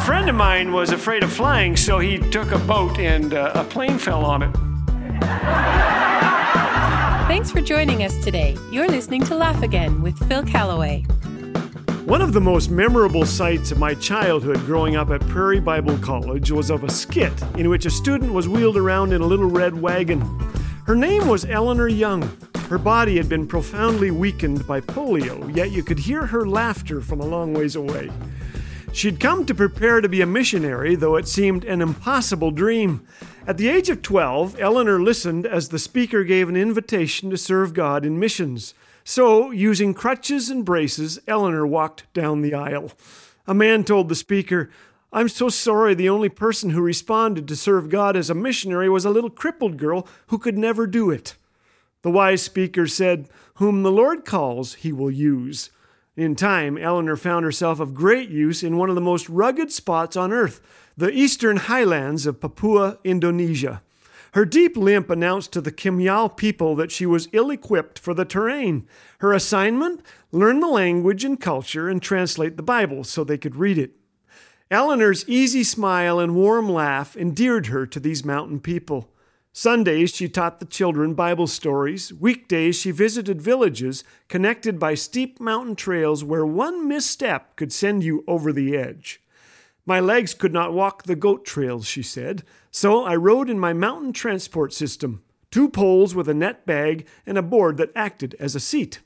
A friend of mine was afraid of flying, so he took a boat and uh, a plane fell on it. Thanks for joining us today. You're listening to Laugh Again with Phil Callaway. One of the most memorable sights of my childhood growing up at Prairie Bible College was of a skit in which a student was wheeled around in a little red wagon. Her name was Eleanor Young. Her body had been profoundly weakened by polio, yet you could hear her laughter from a long ways away. She'd come to prepare to be a missionary, though it seemed an impossible dream. At the age of 12, Eleanor listened as the speaker gave an invitation to serve God in missions. So, using crutches and braces, Eleanor walked down the aisle. A man told the speaker, I'm so sorry the only person who responded to serve God as a missionary was a little crippled girl who could never do it. The wise speaker said, Whom the Lord calls, he will use. In time, Eleanor found herself of great use in one of the most rugged spots on earth, the eastern highlands of Papua, Indonesia. Her deep limp announced to the Kimyal people that she was ill equipped for the terrain. Her assignment? Learn the language and culture and translate the Bible so they could read it. Eleanor's easy smile and warm laugh endeared her to these mountain people. Sundays, she taught the children Bible stories. Weekdays, she visited villages connected by steep mountain trails where one misstep could send you over the edge. My legs could not walk the goat trails, she said, so I rode in my mountain transport system two poles with a net bag and a board that acted as a seat.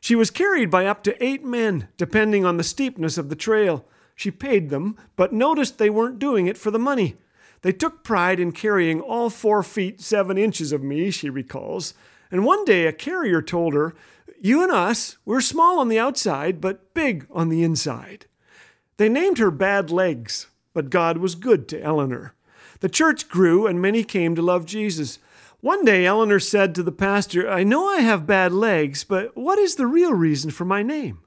She was carried by up to eight men, depending on the steepness of the trail. She paid them, but noticed they weren't doing it for the money. They took pride in carrying all four feet seven inches of me, she recalls. And one day a carrier told her, You and us, we're small on the outside, but big on the inside. They named her Bad Legs, but God was good to Eleanor. The church grew, and many came to love Jesus. One day, Eleanor said to the pastor, I know I have bad legs, but what is the real reason for my name?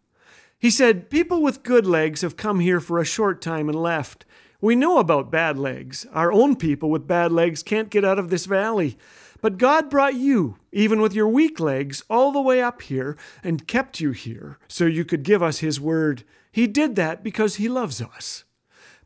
He said, People with good legs have come here for a short time and left. We know about bad legs. Our own people with bad legs can't get out of this valley. But God brought you, even with your weak legs, all the way up here and kept you here so you could give us His word. He did that because He loves us.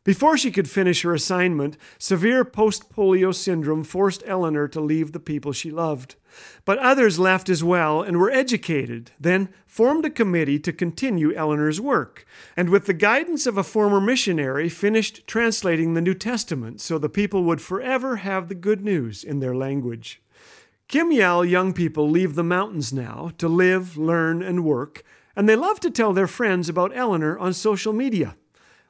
Before she could finish her assignment, severe post polio syndrome forced Eleanor to leave the people she loved. But others left as well and were educated, then formed a committee to continue Eleanor's work, and with the guidance of a former missionary, finished translating the New Testament so the people would forever have the good news in their language. Kim Kimyal young people leave the mountains now to live, learn, and work, and they love to tell their friends about Eleanor on social media.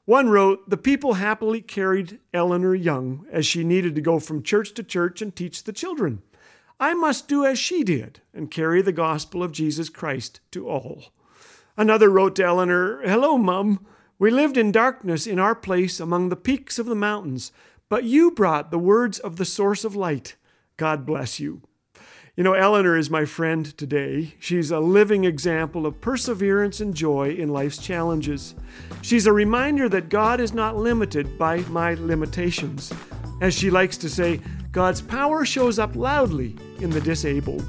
One wrote, The people happily carried Eleanor Young as she needed to go from church to church and teach the children. I must do as she did and carry the gospel of Jesus Christ to all. Another wrote to Eleanor, Hello, Mum. We lived in darkness in our place among the peaks of the mountains, but you brought the words of the source of light. God bless you. You know, Eleanor is my friend today. She's a living example of perseverance and joy in life's challenges. She's a reminder that God is not limited by my limitations. As she likes to say, God's power shows up loudly in the disabled.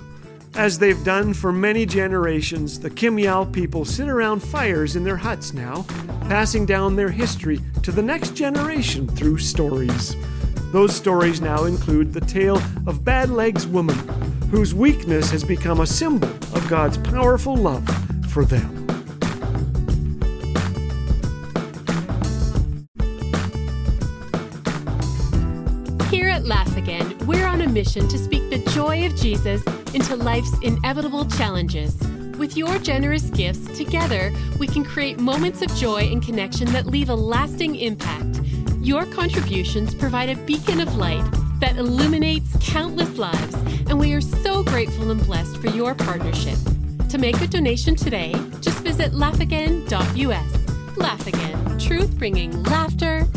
As they've done for many generations, the Kimyal people sit around fires in their huts now, passing down their history to the next generation through stories. Those stories now include the tale of Bad Legs Woman, whose weakness has become a symbol of God's powerful love for them. Here at Laugh Again, we're on a mission to speak the joy of Jesus into life's inevitable challenges. With your generous gifts, together, we can create moments of joy and connection that leave a lasting impact. Your contributions provide a beacon of light that illuminates countless lives, and we are so grateful and blessed for your partnership. To make a donation today, just visit laughagain.us. Laugh Again, truth bringing laughter